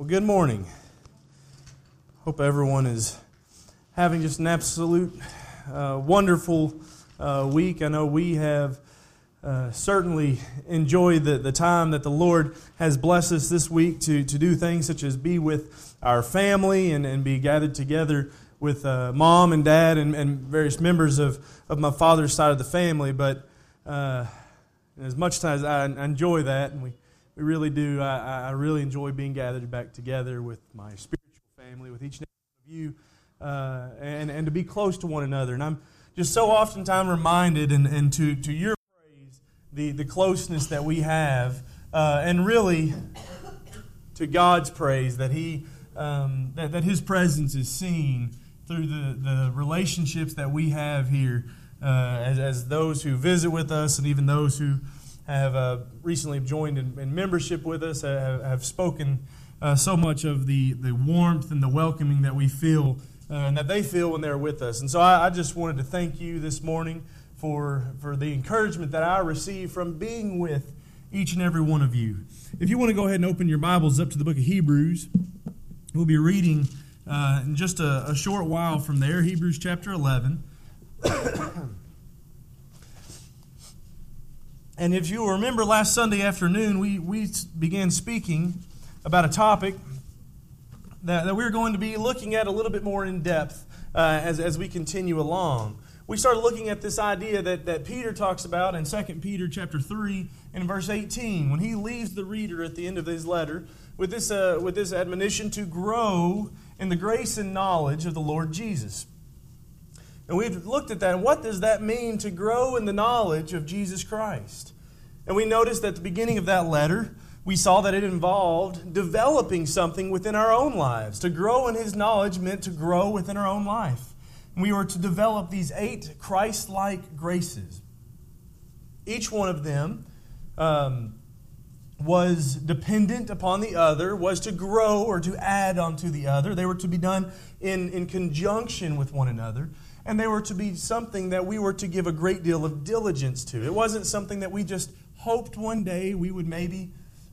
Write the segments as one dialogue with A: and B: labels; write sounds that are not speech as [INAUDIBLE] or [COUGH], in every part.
A: Well, good morning. Hope everyone is having just an absolute uh, wonderful uh, week. I know we have uh, certainly enjoyed the, the time that the Lord has blessed us this week to, to do things such as be with our family and, and be gathered together with uh, mom and dad and, and various members of, of my father's side of the family. But uh, as much as I enjoy that, and we we really do. I, I really enjoy being gathered back together with my spiritual family, with each of you, uh, and, and to be close to one another. And I'm just so oftentimes reminded, and, and to, to your praise, the, the closeness that we have, uh, and really to God's praise that He um, that, that His presence is seen through the, the relationships that we have here uh, as, as those who visit with us and even those who have uh, recently joined in, in, membership with us, have, have spoken uh, so much of the, the warmth and the welcoming that we feel uh, and that they feel when they're with us. And so I, I, just wanted to thank you this morning for, for the encouragement that I receive from being with each and every one of you. If you want to go ahead and open your Bibles up to the book of Hebrews, we'll be reading uh, in just a, a short while from there, Hebrews chapter 11. [COUGHS] And if you remember last Sunday afternoon, we, we began speaking about a topic that, that we're going to be looking at a little bit more in depth uh, as, as we continue along. We started looking at this idea that, that Peter talks about in 2 Peter chapter 3 and verse 18 when he leaves the reader at the end of his letter with this, uh, with this admonition to grow in the grace and knowledge of the Lord Jesus. And we've looked at that. And what does that mean to grow in the knowledge of Jesus Christ? And we noticed at the beginning of that letter, we saw that it involved developing something within our own lives. To grow in His knowledge meant to grow within our own life. We were to develop these eight Christ like graces. Each one of them um, was dependent upon the other, was to grow or to add onto the other. They were to be done in, in conjunction with one another and they were to be something that we were to give a great deal of diligence to. It wasn't something that we just hoped one day we would maybe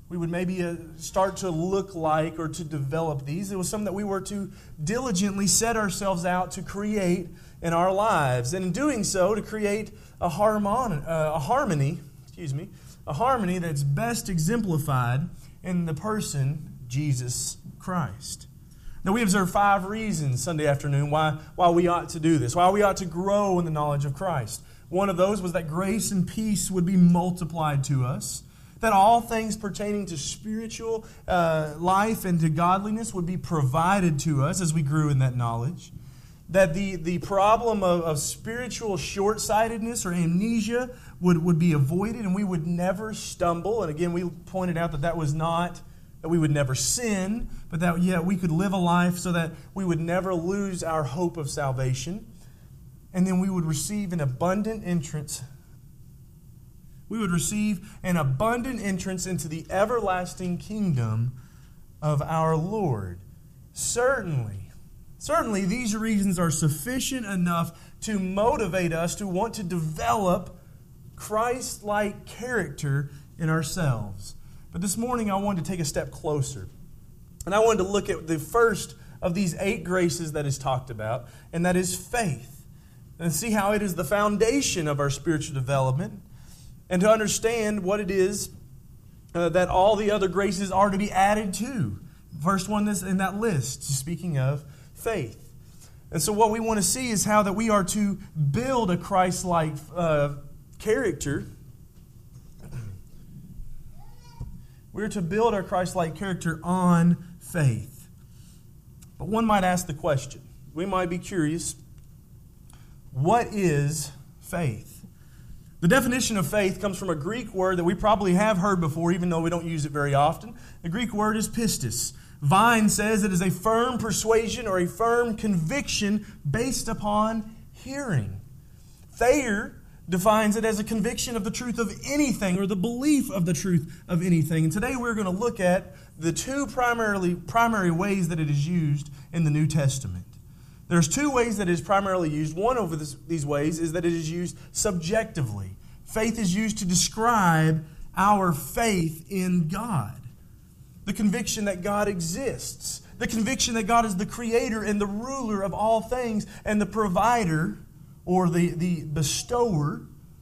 A: we would maybe uh, start to look like or to develop these. It was something that we were to diligently set ourselves out to create in our lives, and in doing so, to create a, harmon- uh, a harmony. Excuse me, a harmony that's best exemplified in the person Jesus Christ. Now, we observed five reasons Sunday afternoon why, why we ought to do this, why we ought to grow in the knowledge of Christ. One of those was that grace and peace would be multiplied to us, that all things pertaining to spiritual uh, life and to godliness would be provided to us as we grew in that knowledge, that the, the problem of, of spiritual short sightedness or amnesia would, would be avoided and we would never stumble. And again, we pointed out that that was not that we would never sin, but that yeah, we could live a life so that we would never lose our hope of salvation. And then we would receive an abundant entrance. We would receive an abundant entrance into the everlasting kingdom of our Lord. Certainly, certainly these reasons are sufficient enough to motivate us to want to develop Christ like character in ourselves. But this morning, I wanted to take a step closer. And I wanted to look at the first of these eight graces that is talked about, and that is faith. And see how it is the foundation of our spiritual development, and to understand what it is uh, that all the other graces are to be added to. First one is in that list, speaking of faith. And so, what we want to see is how that we are to build a Christ like uh, character We're to build our Christ like character on faith. But one might ask the question we might be curious what is faith? The definition of faith comes from a Greek word that we probably have heard before, even though we don't use it very often. The Greek word is pistis. Vine says it is a firm persuasion or a firm conviction based upon hearing. Thayer defines it as a conviction of the truth of anything or the belief of the truth of anything. And today we're going to look at the two primarily primary ways that it is used in the New Testament. There's two ways that it is primarily used. One of these ways is that it is used subjectively. Faith is used to describe our faith in God. The conviction that God exists, the conviction that God is the creator and the ruler of all things and the provider or the, the bestower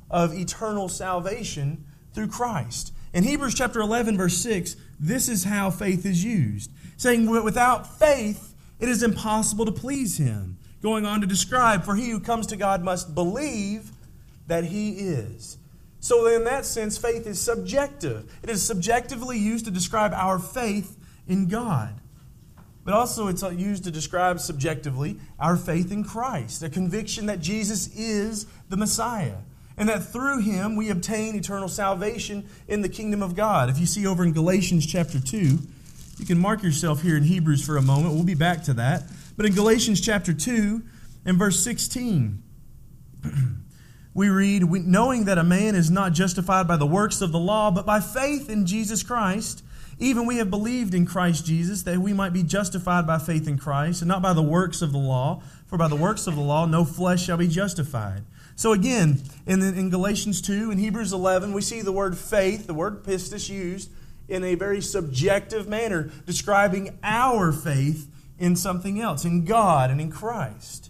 A: of eternal salvation through Christ. In Hebrews chapter 11, verse 6, this is how faith is used, saying, Without faith, it is impossible to please him. Going on to describe, For he who comes to God must believe that he is. So, in that sense, faith is subjective. It is subjectively used to describe our faith in God. But also, it's used to describe subjectively our faith in Christ, a conviction that Jesus is the Messiah, and that through him we obtain eternal salvation in the kingdom of God. If you see over in Galatians chapter 2, you can mark yourself here in Hebrews for a moment. We'll be back to that. But in Galatians chapter 2 and verse 16, [CLEARS THROAT] we read, Knowing that a man is not justified by the works of the law, but by faith in Jesus Christ, even we have believed in Christ Jesus, that we might be justified by faith in Christ, and not by the works of the law. For by the works of the law, no flesh shall be justified. So again, in, in Galatians 2 and Hebrews 11, we see the word faith, the word pistis, used in a very subjective manner, describing our faith in something else, in God and in Christ.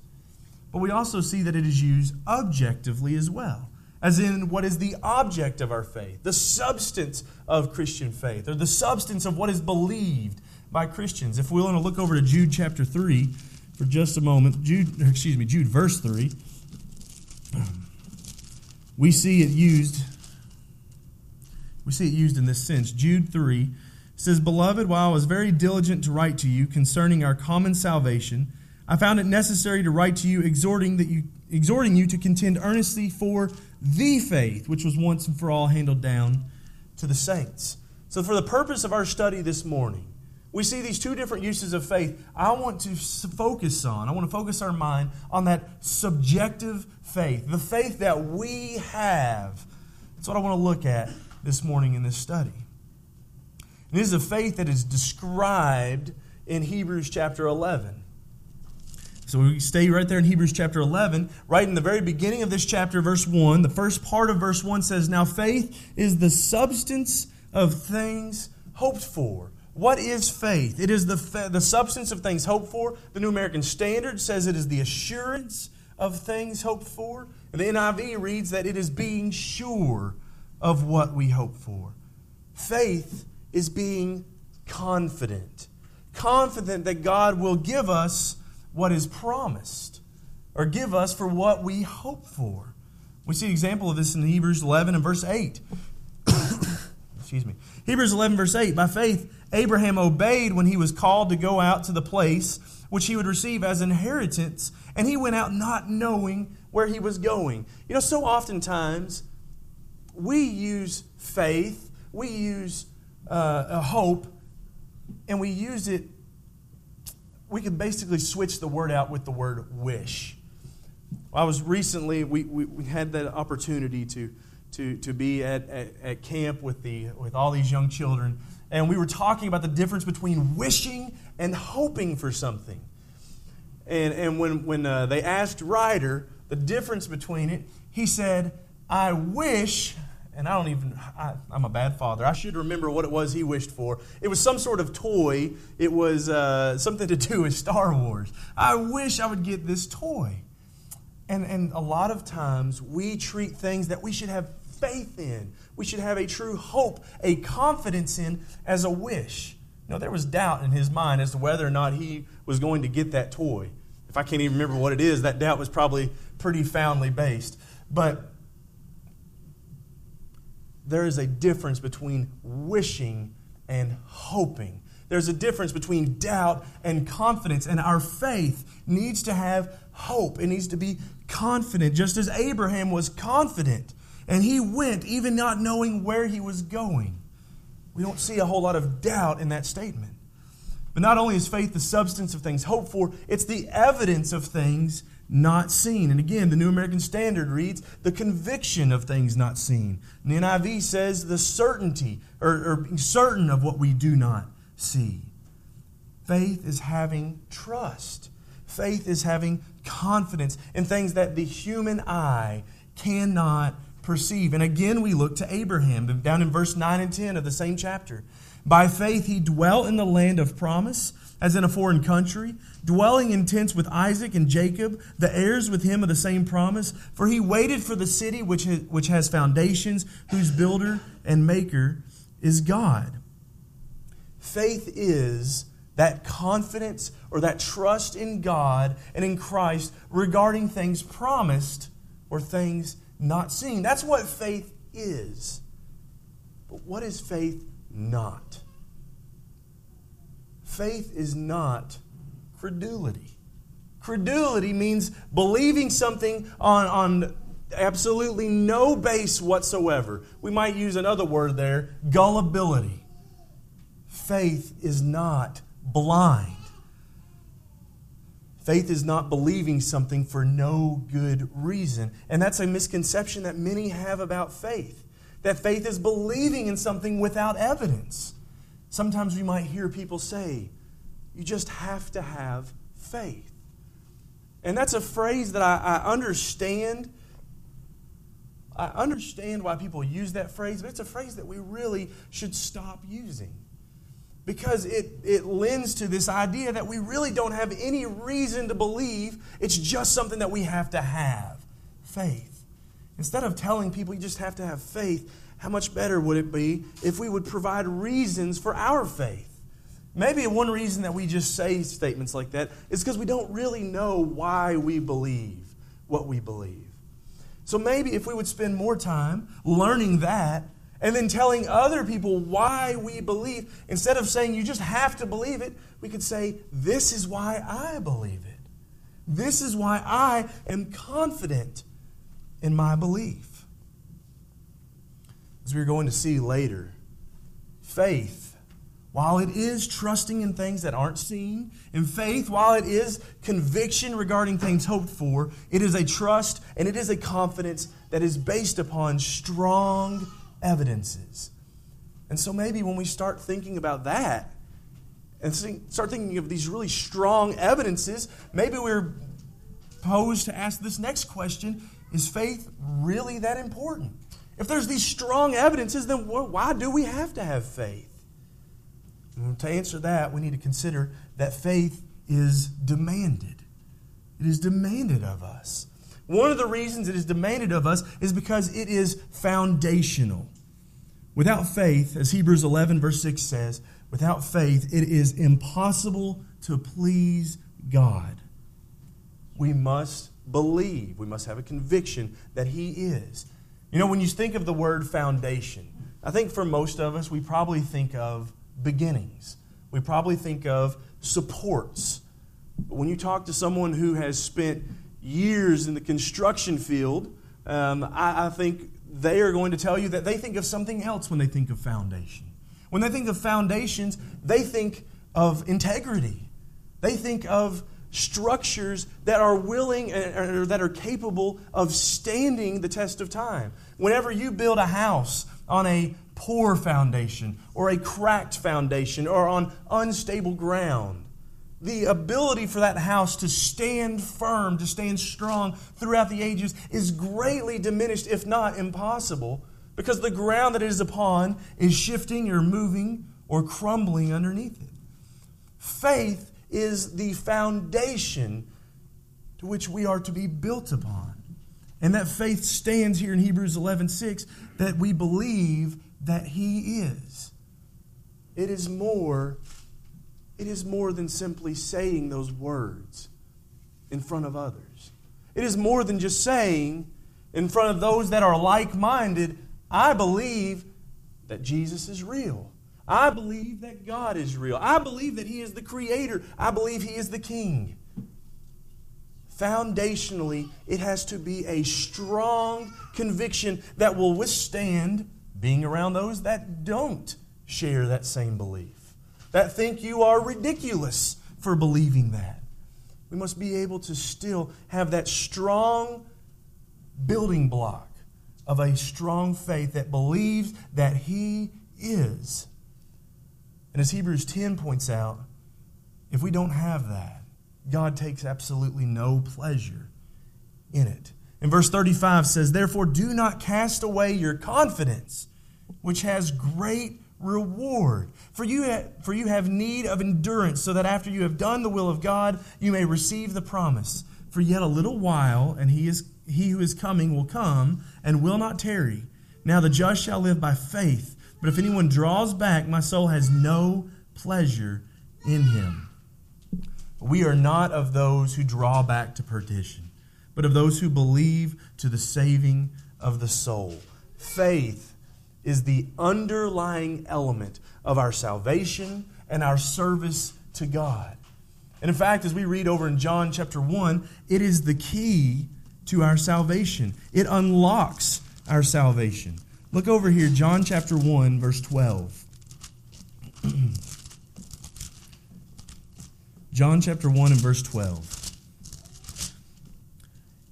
A: But we also see that it is used objectively as well, as in what is the object of our faith, the substance of Christian faith, or the substance of what is believed by Christians. If we want to look over to Jude chapter 3 for just a moment, Jude, excuse me, Jude verse 3, we see it used we see it used in this sense. Jude 3 says, Beloved, while I was very diligent to write to you concerning our common salvation, I found it necessary to write to you exhorting that you exhorting you to contend earnestly for the faith which was once and for all handed down to the saints. So for the purpose of our study this morning, we see these two different uses of faith. I want to focus on, I want to focus our mind on that subjective faith, the faith that we have. That's what I want to look at this morning in this study. And this is a faith that is described in Hebrews chapter 11. So we stay right there in Hebrews chapter 11, right in the very beginning of this chapter, verse 1. The first part of verse 1 says, Now faith is the substance of things hoped for. What is faith? It is the, fa- the substance of things hoped for. The New American Standard says it is the assurance of things hoped for. And the NIV reads that it is being sure of what we hope for. Faith is being confident. Confident that God will give us what is promised or give us for what we hope for. We see an example of this in Hebrews 11 and verse 8. [COUGHS] Excuse me. Hebrews 11, verse 8. By faith, Abraham obeyed when he was called to go out to the place which he would receive as inheritance, and he went out not knowing where he was going. You know, so oftentimes we use faith, we use uh, a hope, and we use it we could basically switch the word out with the word wish. I was recently, we, we, we had that opportunity to, to, to be at, at, at, camp with, the, with all these young children, and we were talking about the difference between wishing and hoping for something. And, and when, when uh, they asked Ryder the difference between it, he said, I wish and I don't even, I, am a bad father. I should remember what it was he wished for. It was some sort of toy, it was uh, something to do with Star Wars. I wish I would get this toy. And, and a lot of times we treat things that we should have faith in, we should have a true hope, a confidence in as a wish. You know, there was doubt in his mind as to whether or not he was going to get that toy. If I can't even remember what it is, that doubt was probably pretty foundly based. But there is a difference between wishing and hoping. There's a difference between doubt and confidence, and our faith needs to have hope. It needs to be confident, just as Abraham was confident. And he went, even not knowing where he was going. We don't see a whole lot of doubt in that statement. But not only is faith the substance of things hoped for, it's the evidence of things not seen. And again, the New American Standard reads the conviction of things not seen. And the NIV says the certainty or, or being certain of what we do not see. Faith is having trust. Faith is having confidence in things that the human eye cannot perceive. And again, we look to Abraham down in verse 9 and 10 of the same chapter. By faith, he dwelt in the land of promise, as in a foreign country, dwelling in tents with Isaac and Jacob, the heirs with him of the same promise. For he waited for the city which has, which has foundations, whose builder and maker is God. Faith is that confidence or that trust in God and in Christ regarding things promised or things not seen. That's what faith is. But what is faith not? Faith is not credulity. Credulity means believing something on, on absolutely no base whatsoever. We might use another word there gullibility. Faith is not blind. Faith is not believing something for no good reason. And that's a misconception that many have about faith that faith is believing in something without evidence. Sometimes we might hear people say, you just have to have faith. And that's a phrase that I, I understand. I understand why people use that phrase, but it's a phrase that we really should stop using because it, it lends to this idea that we really don't have any reason to believe. It's just something that we have to have faith. Instead of telling people you just have to have faith, how much better would it be if we would provide reasons for our faith? Maybe one reason that we just say statements like that is because we don't really know why we believe what we believe. So maybe if we would spend more time learning that and then telling other people why we believe, instead of saying you just have to believe it, we could say, This is why I believe it. This is why I am confident in my belief. As we're going to see later, faith, while it is trusting in things that aren't seen, and faith, while it is conviction regarding things hoped for, it is a trust and it is a confidence that is based upon strong evidences. And so maybe when we start thinking about that and start thinking of these really strong evidences, maybe we're posed to ask this next question Is faith really that important? If there's these strong evidences, then why do we have to have faith? And to answer that, we need to consider that faith is demanded. It is demanded of us. One of the reasons it is demanded of us is because it is foundational. Without faith, as Hebrews 11, verse 6 says, without faith, it is impossible to please God. We must believe, we must have a conviction that He is. You know, when you think of the word foundation, I think for most of us, we probably think of beginnings. We probably think of supports. But when you talk to someone who has spent years in the construction field, um, I, I think they are going to tell you that they think of something else when they think of foundation. When they think of foundations, they think of integrity. They think of structures that are willing or that are capable of standing the test of time. Whenever you build a house on a poor foundation or a cracked foundation or on unstable ground, the ability for that house to stand firm, to stand strong throughout the ages is greatly diminished, if not impossible, because the ground that it is upon is shifting or moving or crumbling underneath it. Faith is the foundation to which we are to be built upon. And that faith stands here in Hebrews 11 6 that we believe that He is. It is more it is more than simply saying those words in front of others. It is more than just saying in front of those that are like minded, I believe that Jesus is real. I believe that God is real. I believe that He is the Creator. I believe He is the King. Foundationally, it has to be a strong conviction that will withstand being around those that don't share that same belief that think you are ridiculous for believing that. We must be able to still have that strong building block of a strong faith that believes that He is. And as Hebrews 10 points out, if we don't have that, God takes absolutely no pleasure in it. And verse 35 says, Therefore, do not cast away your confidence, which has great reward. For you, ha- for you have need of endurance, so that after you have done the will of God, you may receive the promise. For yet a little while, and he, is, he who is coming will come and will not tarry. Now the just shall live by faith. But if anyone draws back, my soul has no pleasure in him. We are not of those who draw back to perdition, but of those who believe to the saving of the soul. Faith is the underlying element of our salvation and our service to God. And in fact, as we read over in John chapter 1, it is the key to our salvation. It unlocks our salvation. Look over here, John chapter 1, verse 12. [CLEARS THROAT] John chapter 1 and verse 12.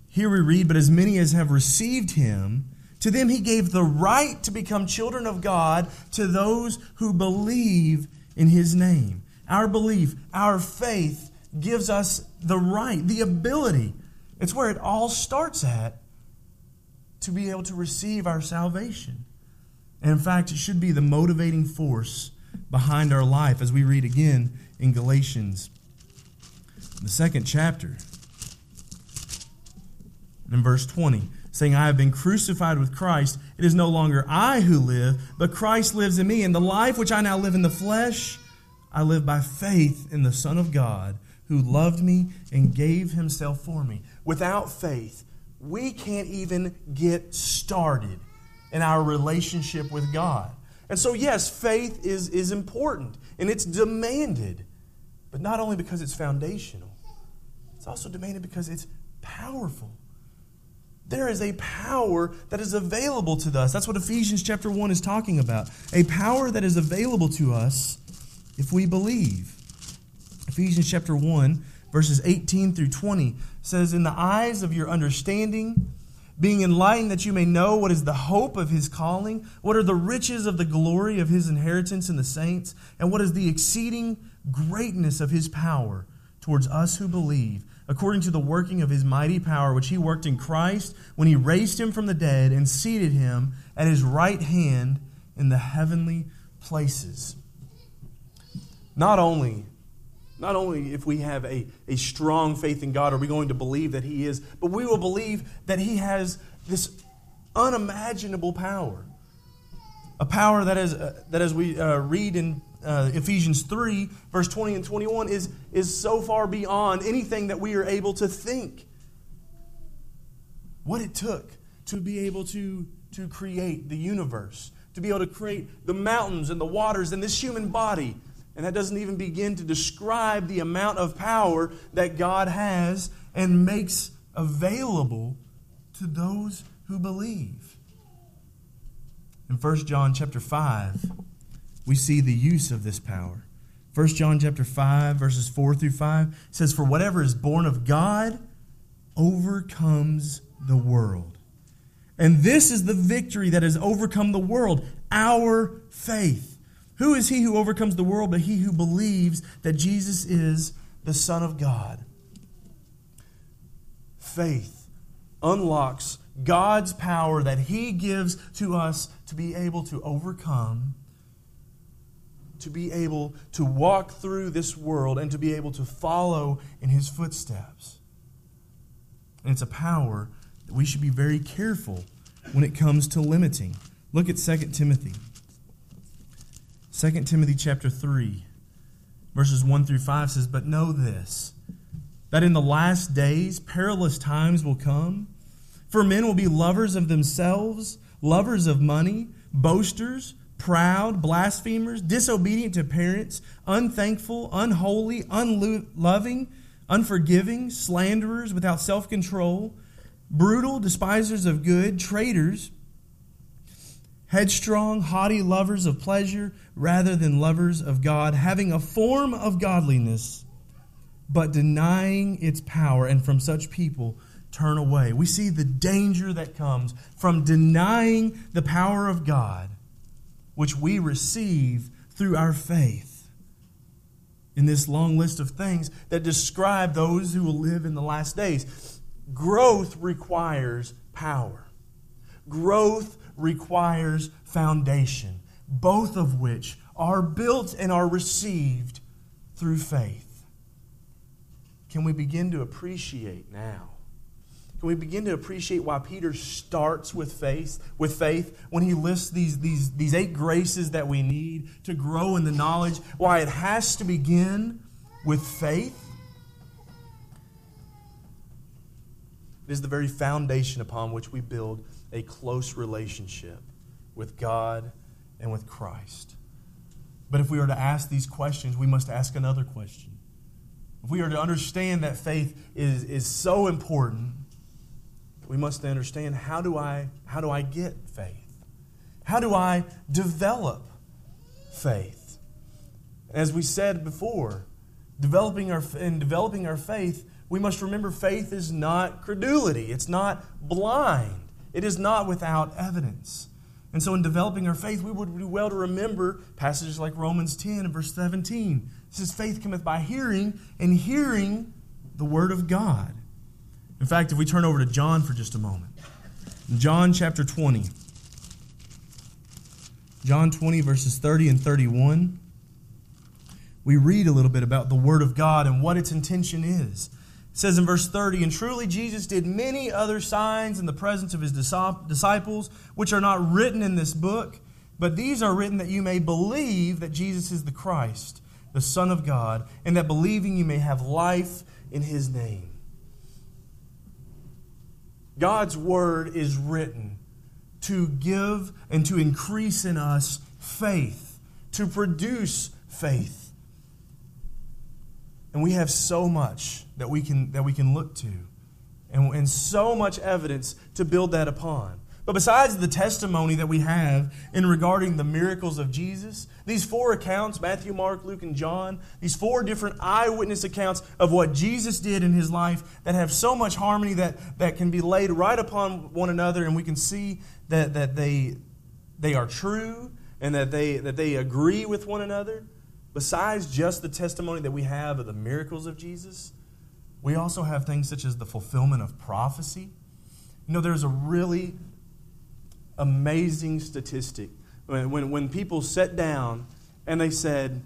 A: Here we read, But as many as have received him, to them he gave the right to become children of God to those who believe in his name. Our belief, our faith gives us the right, the ability. It's where it all starts at to be able to receive our salvation. And in fact, it should be the motivating force behind our life as we read again in Galatians, the second chapter, in verse 20 saying, I have been crucified with Christ. It is no longer I who live, but Christ lives in me. And the life which I now live in the flesh, I live by faith in the Son of God, who loved me and gave himself for me. Without faith, we can't even get started in our relationship with God. And so, yes, faith is, is important and it's demanded, but not only because it's foundational, it's also demanded because it's powerful. There is a power that is available to us. That's what Ephesians chapter 1 is talking about. A power that is available to us if we believe. Ephesians chapter 1, verses 18 through 20 says, In the eyes of your understanding, being enlightened that you may know what is the hope of his calling, what are the riches of the glory of his inheritance in the saints, and what is the exceeding greatness of his power towards us who believe according to the working of his mighty power, which he worked in Christ when he raised him from the dead and seated him at his right hand in the heavenly places. Not only, not only if we have a, a strong faith in God are we going to believe that he is, but we will believe that he has this unimaginable power. A power that, is, uh, that as we uh, read in uh, Ephesians 3, verse 20 and 21, is, is so far beyond anything that we are able to think. What it took to be able to, to create the universe, to be able to create the mountains and the waters and this human body. And that doesn't even begin to describe the amount of power that God has and makes available to those who believe. In 1 John chapter 5, we see the use of this power. 1 John chapter 5 verses 4 through 5 says for whatever is born of God overcomes the world. And this is the victory that has overcome the world, our faith. Who is he who overcomes the world but he who believes that Jesus is the Son of God? Faith unlocks God's power that he gives to us to be able to overcome to be able to walk through this world and to be able to follow in his footsteps. And it's a power that we should be very careful when it comes to limiting. Look at 2 Timothy. 2 Timothy chapter 3, verses 1 through 5 says, But know this, that in the last days perilous times will come. For men will be lovers of themselves, lovers of money, boasters proud, blasphemers, disobedient to parents, unthankful, unholy, unloving, unforgiving, slanderers, without self control, brutal, despisers of good, traitors, headstrong, haughty, lovers of pleasure rather than lovers of God, having a form of godliness, but denying its power, and from such people turn away. We see the danger that comes from denying the power of God which we receive through our faith. In this long list of things that describe those who will live in the last days, growth requires power. Growth requires foundation. both of which are built and are received through faith. Can we begin to appreciate now? Can we begin to appreciate why Peter starts with faith, with faith when he lists these, these, these eight graces that we need to grow in the knowledge, why it has to begin with faith? It is the very foundation upon which we build a close relationship with God and with Christ. But if we are to ask these questions, we must ask another question. If we are to understand that faith is, is so important, we must understand how do I how do I get faith? How do I develop faith? As we said before, developing our in developing our faith, we must remember faith is not credulity. It's not blind. It is not without evidence. And so, in developing our faith, we would do well to remember passages like Romans 10 and verse 17. It says, Faith cometh by hearing, and hearing the word of God. In fact, if we turn over to John for just a moment, John chapter 20, John 20, verses 30 and 31, we read a little bit about the Word of God and what its intention is. It says in verse 30, And truly Jesus did many other signs in the presence of his disciples, which are not written in this book, but these are written that you may believe that Jesus is the Christ, the Son of God, and that believing you may have life in his name. God's word is written to give and to increase in us faith, to produce faith. And we have so much that we can, that we can look to and, and so much evidence to build that upon. But besides the testimony that we have in regarding the miracles of Jesus, these four accounts Matthew, Mark, Luke, and John these four different eyewitness accounts of what Jesus did in his life that have so much harmony that, that can be laid right upon one another, and we can see that, that they, they are true and that they, that they agree with one another. Besides just the testimony that we have of the miracles of Jesus, we also have things such as the fulfillment of prophecy. You know, there's a really amazing statistic when, when, when people sat down and they said,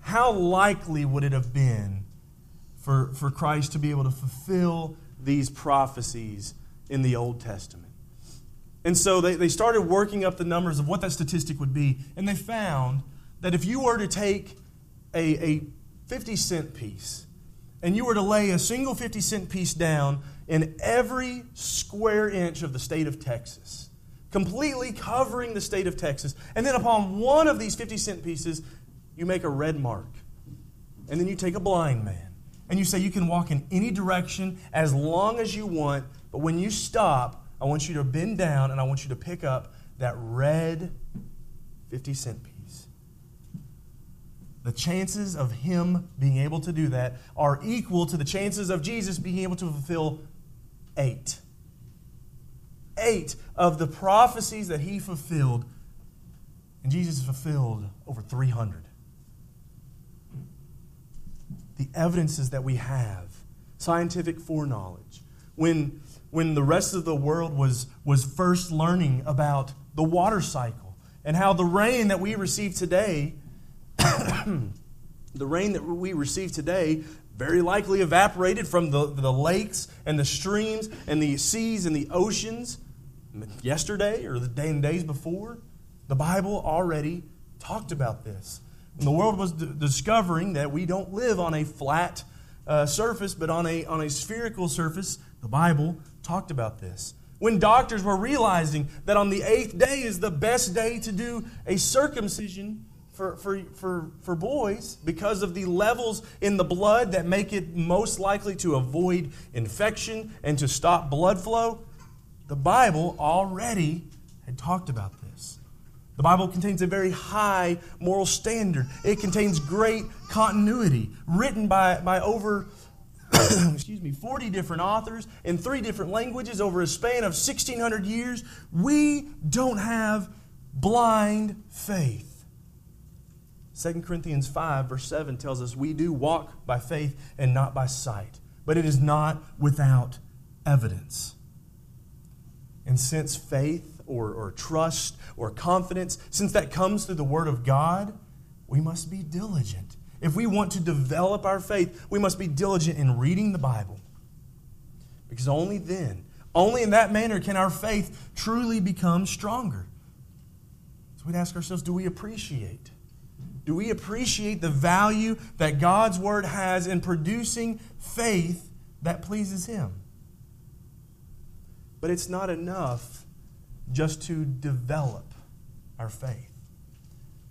A: How likely would it have been for, for Christ to be able to fulfill these prophecies in the Old Testament? And so they, they started working up the numbers of what that statistic would be, and they found that if you were to take a, a 50 cent piece and you were to lay a single 50 cent piece down in every square inch of the state of Texas, completely covering the state of Texas, and then upon one of these 50 cent pieces, you make a red mark. And then you take a blind man and you say you can walk in any direction as long as you want, but when you stop, I want you to bend down and I want you to pick up that red 50 cent piece the chances of him being able to do that are equal to the chances of Jesus being able to fulfill eight. Eight of the prophecies that he fulfilled, and Jesus fulfilled over 300. The evidences that we have, scientific foreknowledge, when, when the rest of the world was, was first learning about the water cycle and how the rain that we receive today [COUGHS] the rain that we receive today very likely evaporated from the, the lakes and the streams and the seas and the oceans yesterday or the day and days before. The Bible already talked about this. When the world was d- discovering that we don't live on a flat uh, surface, but on a, on a spherical surface, the Bible talked about this. When doctors were realizing that on the eighth day is the best day to do a circumcision, for, for, for, for boys because of the levels in the blood that make it most likely to avoid infection and to stop blood flow. The Bible already had talked about this. The Bible contains a very high moral standard. It contains great continuity, written by, by over [COUGHS] excuse me, 40 different authors in three different languages over a span of 1600 years. We don't have blind faith. 2 Corinthians 5, verse 7 tells us we do walk by faith and not by sight, but it is not without evidence. And since faith or, or trust or confidence, since that comes through the Word of God, we must be diligent. If we want to develop our faith, we must be diligent in reading the Bible. Because only then, only in that manner can our faith truly become stronger. So we'd ask ourselves do we appreciate? Do we appreciate the value that God's Word has in producing faith that pleases Him? But it's not enough just to develop our faith.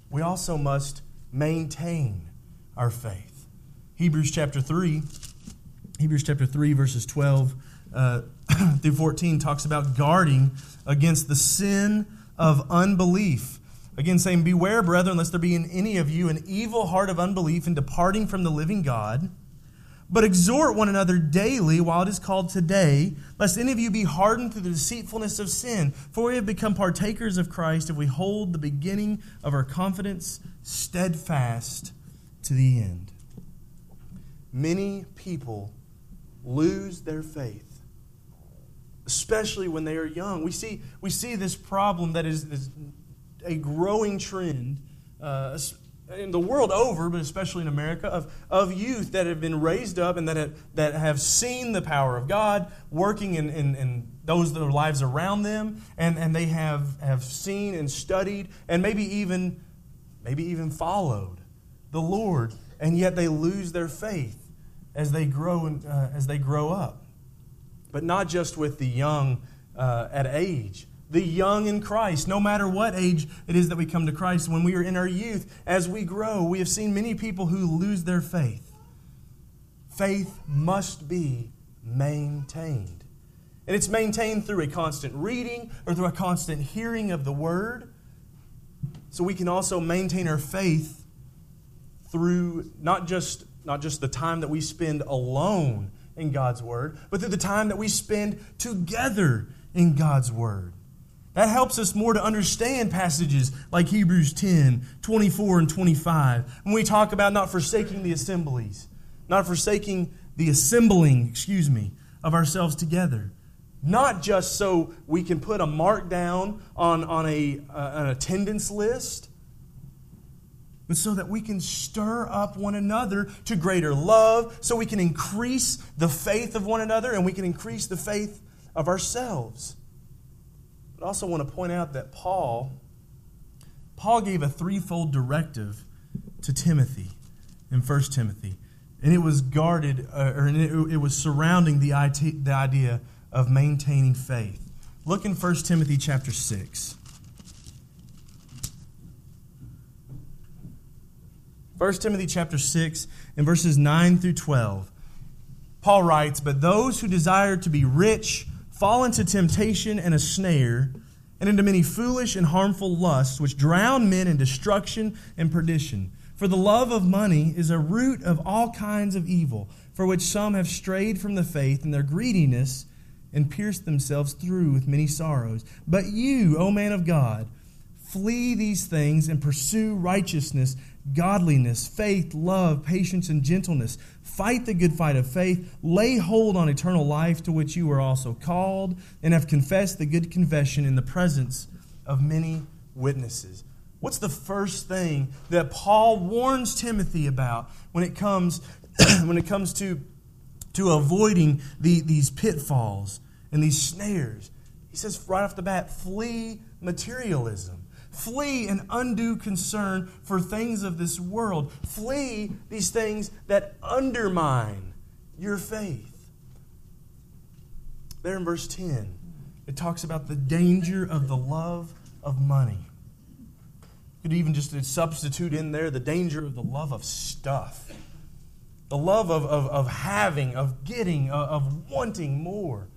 A: We also must maintain our faith. Hebrews chapter 3, Hebrews chapter 3, verses 12 uh, [CLEARS THROAT] through 14 talks about guarding against the sin of unbelief. Again, saying, Beware, brethren, lest there be in any of you an evil heart of unbelief in departing from the living God. But exhort one another daily while it is called today, lest any of you be hardened through the deceitfulness of sin. For we have become partakers of Christ if we hold the beginning of our confidence steadfast to the end. Many people lose their faith, especially when they are young. We see, we see this problem that is, is a growing trend. Uh, in the world over, but especially in America, of, of youth that have been raised up and that have, that have seen the power of God working in, in, in those their lives around them, and, and they have, have seen and studied and maybe even maybe even followed the Lord, and yet they lose their faith as they grow uh, as they grow up. But not just with the young uh, at age, the young in Christ, no matter what age it is that we come to Christ, when we are in our youth, as we grow, we have seen many people who lose their faith. Faith must be maintained. And it's maintained through a constant reading or through a constant hearing of the Word. So we can also maintain our faith through not just, not just the time that we spend alone in God's Word, but through the time that we spend together in God's Word. That helps us more to understand passages like Hebrews 10, 24, and 25. When we talk about not forsaking the assemblies, not forsaking the assembling, excuse me, of ourselves together. Not just so we can put a mark down on, on a, uh, an attendance list, but so that we can stir up one another to greater love, so we can increase the faith of one another and we can increase the faith of ourselves. But I also want to point out that Paul, Paul gave a threefold directive to Timothy in 1 Timothy. And it was guarded, uh, or it, it was surrounding the, IT, the idea of maintaining faith. Look in 1 Timothy chapter 6. 1 Timothy chapter 6 and verses 9 through 12. Paul writes, But those who desire to be rich fall into temptation and a snare, and into many foolish and harmful lusts, which drown men in destruction and perdition. For the love of money is a root of all kinds of evil, for which some have strayed from the faith in their greediness and pierced themselves through with many sorrows. But you, O man of God, flee these things and pursue righteousness godliness, faith, love, patience, and gentleness. Fight the good fight of faith. Lay hold on eternal life to which you were also called and have confessed the good confession in the presence of many witnesses. What's the first thing that Paul warns Timothy about when it comes, [CLEARS THROAT] when it comes to, to avoiding the, these pitfalls and these snares? He says right off the bat flee materialism. Flee an undue concern for things of this world. Flee these things that undermine your faith. There in verse 10, it talks about the danger of the love of money. You could even just substitute in there the danger of the love of stuff, the love of, of, of having, of getting, of, of wanting more.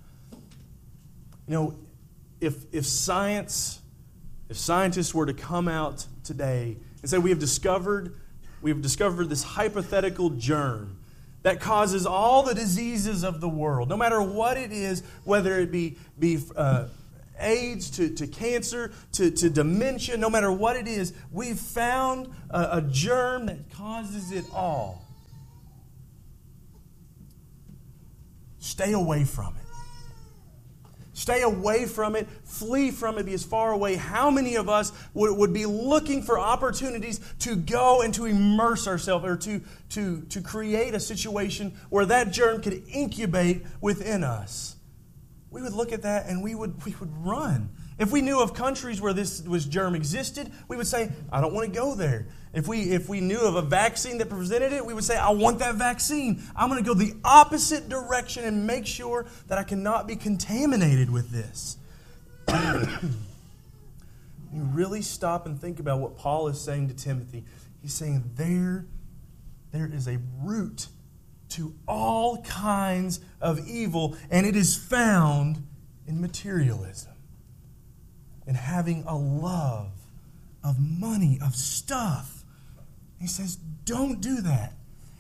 A: You know, if, if science if scientists were to come out today and say, We have discovered, we have discovered this hypothetical germ that causes all the diseases of the world, no matter what it is, whether it be, be uh, AIDS to, to cancer to, to dementia, no matter what it is, we've found a, a germ that causes it all. Stay away from it. Stay away from it, flee from it, be as far away. How many of us would, would be looking for opportunities to go and to immerse ourselves or to, to, to create a situation where that germ could incubate within us? We would look at that and we would, we would run. If we knew of countries where this was germ existed, we would say, I don't want to go there. If we, if we knew of a vaccine that prevented it, we would say, I want that vaccine. I'm going to go the opposite direction and make sure that I cannot be contaminated with this. [CLEARS THROAT] you really stop and think about what Paul is saying to Timothy. He's saying there, there is a root to all kinds of evil, and it is found in materialism and having a love of money, of stuff. He says, don't do that.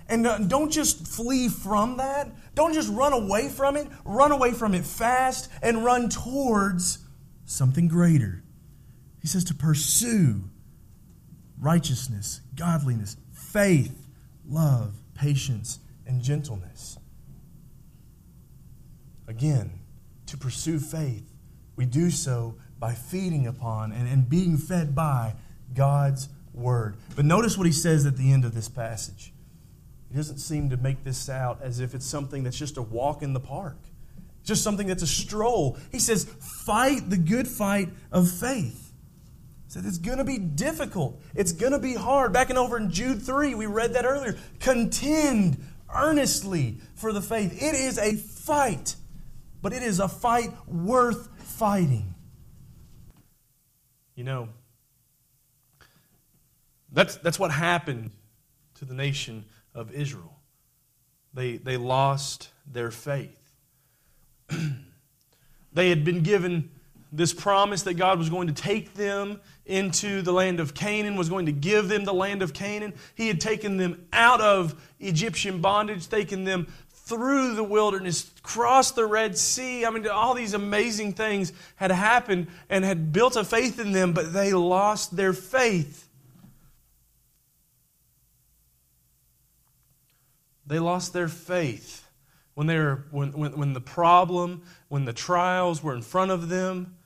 A: And uh, don't just flee from that. Don't just run away from it. Run away from it fast and run towards something greater. He says to pursue righteousness, godliness, faith, love, patience, and gentleness. Again, to pursue faith, we do so by feeding upon and, and being fed by God's word. But notice what he says at the end of this passage. He doesn't seem to make this out as if it's something that's just a walk in the park, just something that's a stroll. He says, fight the good fight of faith. He said it's going to be difficult. It's going to be hard. Back in over in Jude 3, we read that earlier. Contend earnestly for the faith. It is a fight, but it is a fight worth fighting. You know, that's, that's what happened to the nation of Israel. They, they lost their faith. [CLEARS THROAT] they had been given this promise that God was going to take them into the land of Canaan, was going to give them the land of Canaan. He had taken them out of Egyptian bondage, taken them through the wilderness, crossed the Red Sea. I mean, all these amazing things had happened and had built a faith in them, but they lost their faith. They lost their faith when, they were, when, when, when the problem, when the trials were in front of them.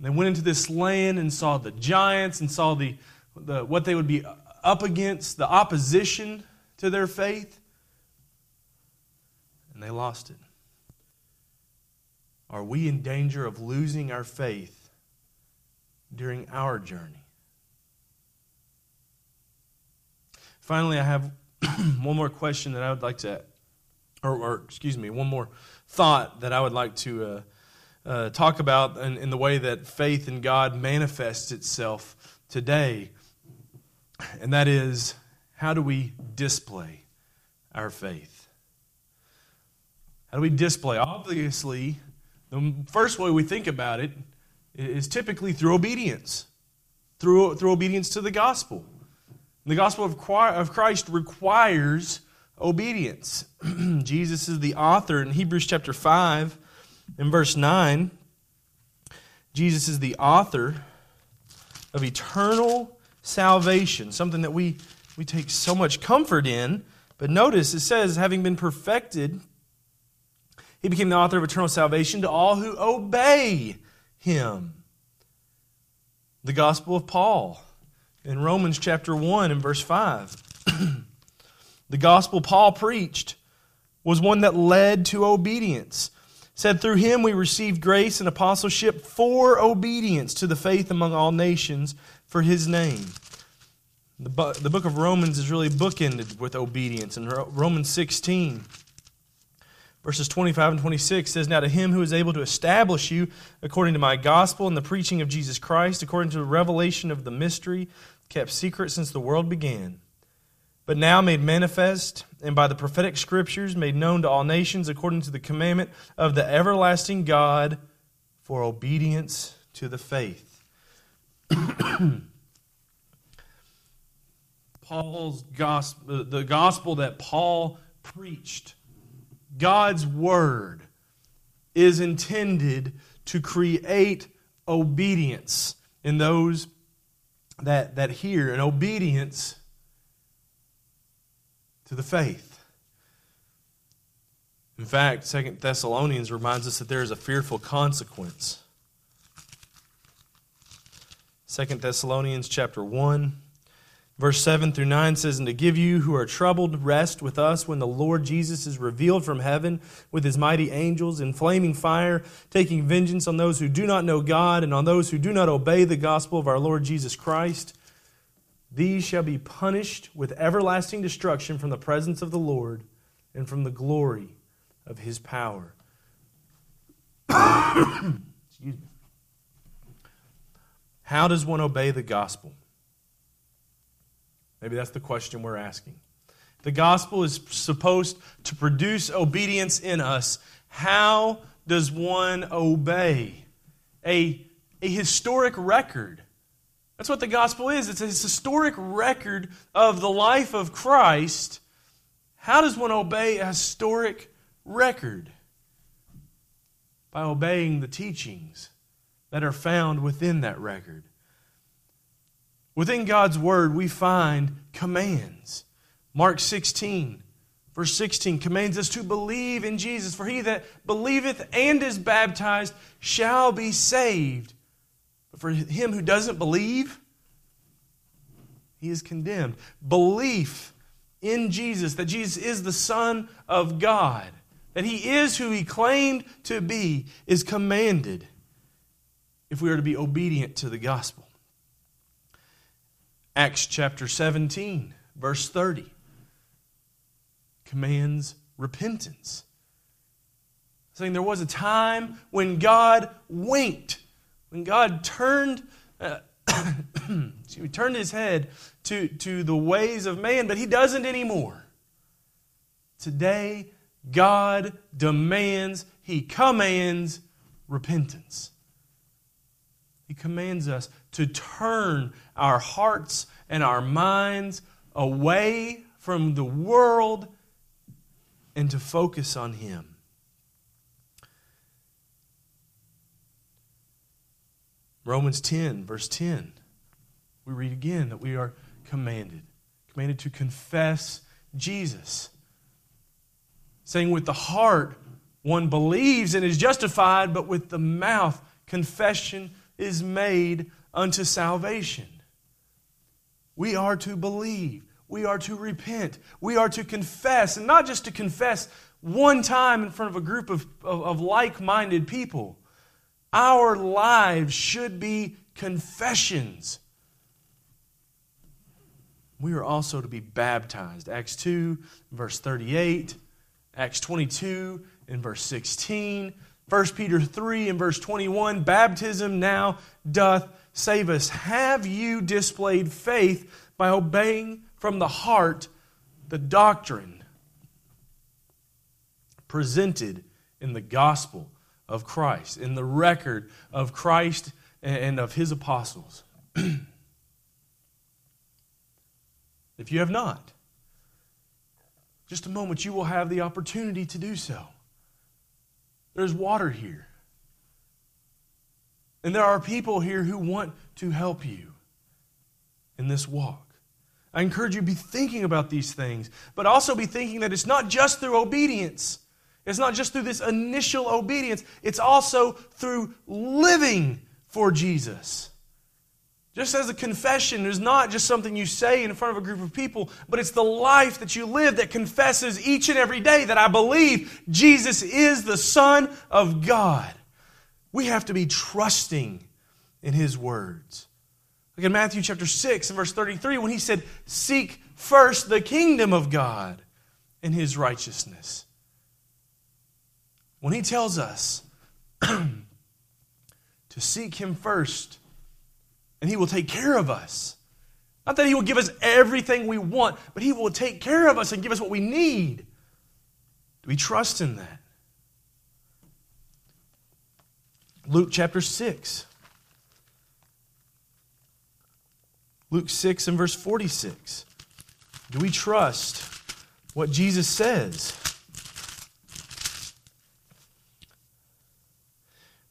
A: They went into this land and saw the giants and saw the, the, what they would be up against, the opposition to their faith. And they lost it. Are we in danger of losing our faith during our journey? Finally, I have [CLEARS THROAT] one more question that I would like to, or, or, excuse me, one more thought that I would like to uh, uh, talk about in, in the way that faith in God manifests itself today. And that is, how do we display our faith? How do we display? Obviously, the first way we think about it is typically through obedience, through, through obedience to the gospel. The gospel of Christ requires obedience. [CLEARS THROAT] Jesus is the author in Hebrews chapter 5 in verse 9. Jesus is the author of eternal salvation, something that we, we take so much comfort in. But notice it says, having been perfected, he became the author of eternal salvation to all who obey him. The gospel of Paul in Romans chapter 1 and verse 5. [CLEARS THROAT] the gospel Paul preached was one that led to obedience. said through him we received grace and apostleship for obedience to the faith among all nations for his name. The, book of Romans is really bookended with obedience. In Romans 16, Verses 25 and 26 says, Now to him who is able to establish you according to my gospel and the preaching of Jesus Christ, according to the revelation of the mystery kept secret since the world began, but now made manifest and by the prophetic scriptures made known to all nations according to the commandment of the everlasting God for obedience to the faith. [COUGHS] Paul's gospel, the gospel that Paul preached God's word is intended to create obedience in those that, that hear, and obedience to the faith. In fact, Second Thessalonians reminds us that there is a fearful consequence. Second Thessalonians chapter 1 Verse 7 through 9 says, And to give you who are troubled rest with us when the Lord Jesus is revealed from heaven with his mighty angels in flaming fire, taking vengeance on those who do not know God and on those who do not obey the gospel of our Lord Jesus Christ. These shall be punished with everlasting destruction from the presence of the Lord and from the glory of his power. [COUGHS] Excuse me. How does one obey the gospel? Maybe that's the question we're asking. The gospel is supposed to produce obedience in us. How does one obey? A, a historic record. That's what the gospel is. It's a historic record of the life of Christ. How does one obey a historic record? By obeying the teachings that are found within that record. Within God's word, we find commands. Mark 16, verse 16, commands us to believe in Jesus. For he that believeth and is baptized shall be saved. But for him who doesn't believe, he is condemned. Belief in Jesus, that Jesus is the Son of God, that he is who he claimed to be, is commanded if we are to be obedient to the gospel. Acts chapter 17, verse 30, commands repentance. Saying there was a time when God winked, when God turned, uh, [COUGHS] he turned his head to, to the ways of man, but he doesn't anymore. Today, God demands, he commands repentance. He commands us to turn our hearts and our minds away from the world and to focus on Him. Romans 10, verse 10, we read again that we are commanded, commanded to confess Jesus. Saying with the heart one believes and is justified, but with the mouth confession is made unto salvation. We are to believe. We are to repent. We are to confess, and not just to confess one time in front of a group of, of, of like minded people. Our lives should be confessions. We are also to be baptized. Acts 2, verse 38, Acts 22, in verse 16, 1 Peter 3, and verse 21 baptism now doth save us. Have you displayed faith by obeying from the heart the doctrine presented in the gospel of Christ, in the record of Christ and of his apostles? [CLEARS THROAT] if you have not, just a moment, you will have the opportunity to do so. There's water here. And there are people here who want to help you in this walk. I encourage you to be thinking about these things, but also be thinking that it's not just through obedience. It's not just through this initial obedience, it's also through living for Jesus. Just as a confession is not just something you say in front of a group of people, but it's the life that you live that confesses each and every day that I believe Jesus is the Son of God. We have to be trusting in His words. Look at Matthew chapter 6 and verse 33 when He said, Seek first the kingdom of God and His righteousness. When He tells us [CLEARS THROAT] to seek Him first, and He will take care of us. Not that He will give us everything we want, but He will take care of us and give us what we need. Do we trust in that? Luke chapter 6. Luke 6 and verse 46. Do we trust what Jesus says?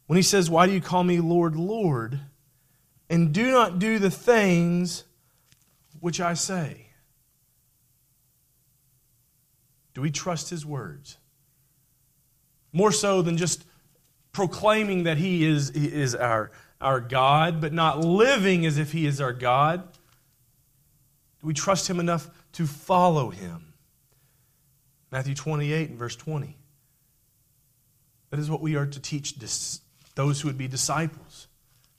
A: When he says, Why do you call me Lord, Lord, and do not do the things which I say? Do we trust his words? more so than just proclaiming that He is, he is our, our God, but not living as if He is our God? Do we trust Him enough to follow Him? Matthew 28 and verse 20. That is what we are to teach those who would be disciples,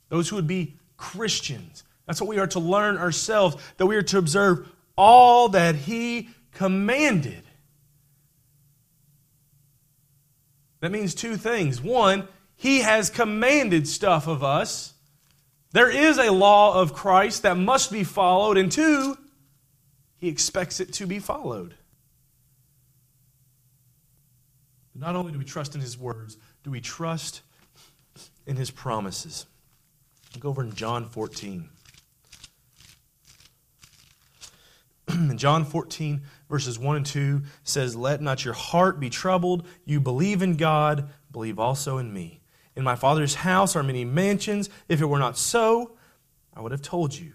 A: those who would be Christians. That's what we are to learn ourselves, that we are to observe all that He commanded. That means two things. One, He has commanded stuff of us. There is a law of Christ that must be followed. And two, He expects it to be followed. Not only do we trust in His words, do we trust in His promises. Look over in John 14. in [CLEARS THROAT] John 14, verses 1 and 2 says, Let not your heart be troubled. You believe in God, believe also in me. In my Father's house are many mansions. If it were not so, I would have told you.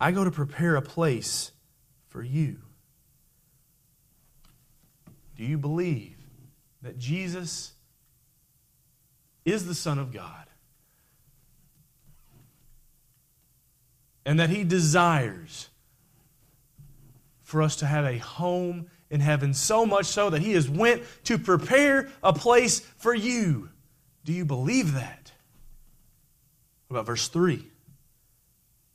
A: I go to prepare a place for you. Do you believe that Jesus is the Son of God? And that he desires for us to have a home in heaven, so much so that he has went to prepare a place for you. Do you believe that? What about verse 3?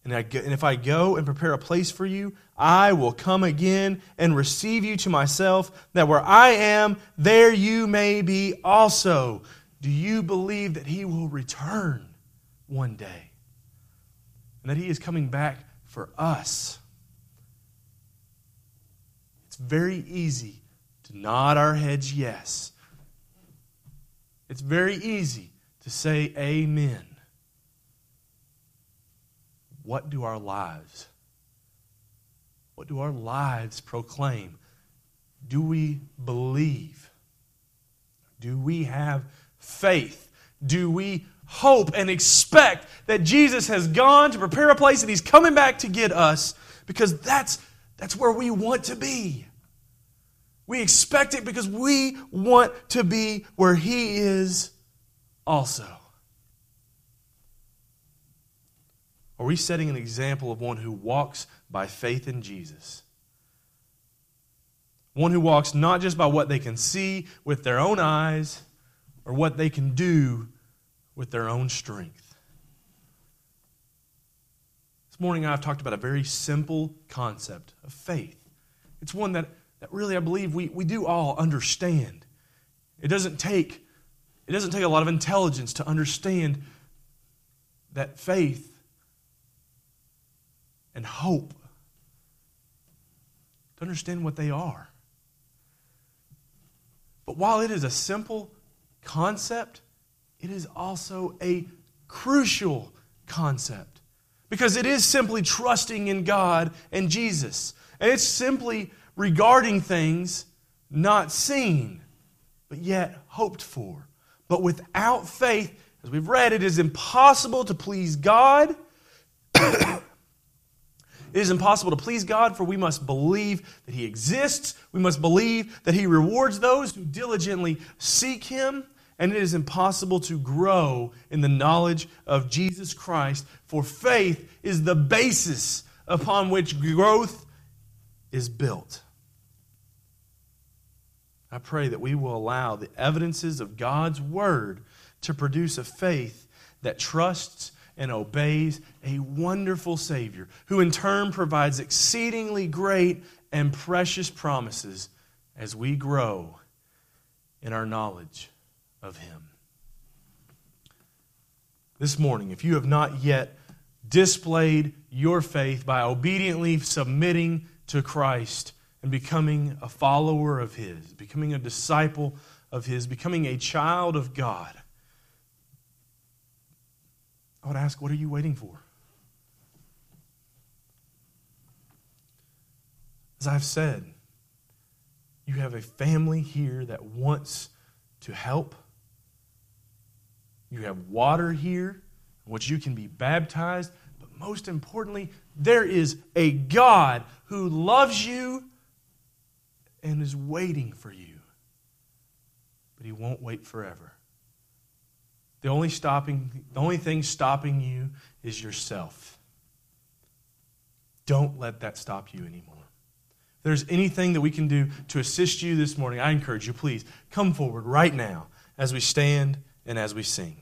A: And, I, and if I go and prepare a place for you, I will come again and receive you to myself, that where I am, there you may be also. Do you believe that he will return one day? And that he is coming back for us? It's very easy to nod our heads yes. It's very easy to say amen. What do our lives what do our lives proclaim? Do we believe? Do we have faith? Do we hope and expect that Jesus has gone to prepare a place and he's coming back to get us? Because that's that's where we want to be. We expect it because we want to be where He is also. Are we setting an example of one who walks by faith in Jesus? One who walks not just by what they can see with their own eyes or what they can do with their own strength. This morning I've talked about a very simple concept of faith. It's one that, that really I believe we, we do all understand. It doesn't take it doesn't take a lot of intelligence to understand that faith and hope, to understand what they are. But while it is a simple concept, it is also a crucial concept because it is simply trusting in God and Jesus. And it's simply regarding things not seen, but yet hoped for. But without faith, as we've read, it is impossible to please God. [COUGHS] it is impossible to please God, for we must believe that He exists. We must believe that He rewards those who diligently seek Him and it is impossible to grow in the knowledge of Jesus Christ, for faith is the basis upon which growth is built. I pray that we will allow the evidences of God's Word to produce a faith that trusts and obeys a wonderful Savior, who in turn provides exceedingly great and precious promises as we grow in our knowledge of Him. This morning, if you have not yet displayed your faith by obediently submitting to Christ and becoming a follower of His, becoming a disciple of His, becoming a child of God, I would ask, what are you waiting for? As I've said, you have a family here that wants to help you have water here in which you can be baptized. But most importantly, there is a God who loves you and is waiting for you but He won't wait forever. The only stopping, the only thing stopping you is yourself. Don't let that stop you anymore. If there's anything that we can do to assist you this morning, I encourage you, please come forward right now as we stand and as we sing.